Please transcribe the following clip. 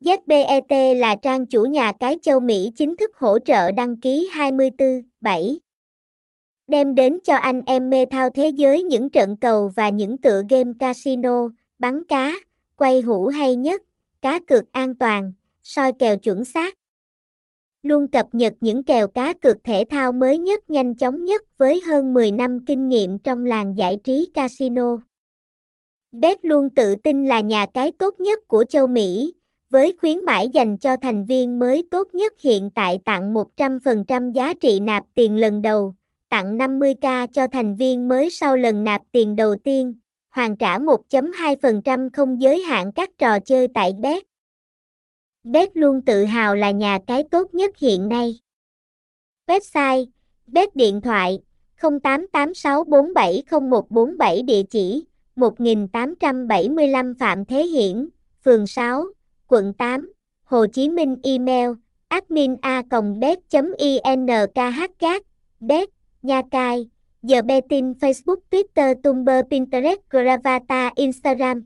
ZBET là trang chủ nhà cái châu Mỹ chính thức hỗ trợ đăng ký 24/7. Đem đến cho anh em mê thao thế giới những trận cầu và những tựa game casino, bắn cá, quay hũ hay nhất, cá cược an toàn, soi kèo chuẩn xác. Luôn cập nhật những kèo cá cược thể thao mới nhất nhanh chóng nhất với hơn 10 năm kinh nghiệm trong làng giải trí casino. Bet luôn tự tin là nhà cái tốt nhất của châu Mỹ, với khuyến mãi dành cho thành viên mới tốt nhất hiện tại tặng 100% giá trị nạp tiền lần đầu, tặng 50k cho thành viên mới sau lần nạp tiền đầu tiên, hoàn trả 1.2% không giới hạn các trò chơi tại Bet. Bet luôn tự hào là nhà cái tốt nhất hiện nay. Website, Bet điện thoại, 0886470147 địa chỉ, 1875 Phạm Thế Hiển, phường 6, quận 8, Hồ Chí Minh email admin a bet.inkh gác, bet, nha cai, giờ betin Facebook Twitter Tumblr Pinterest Gravata Instagram.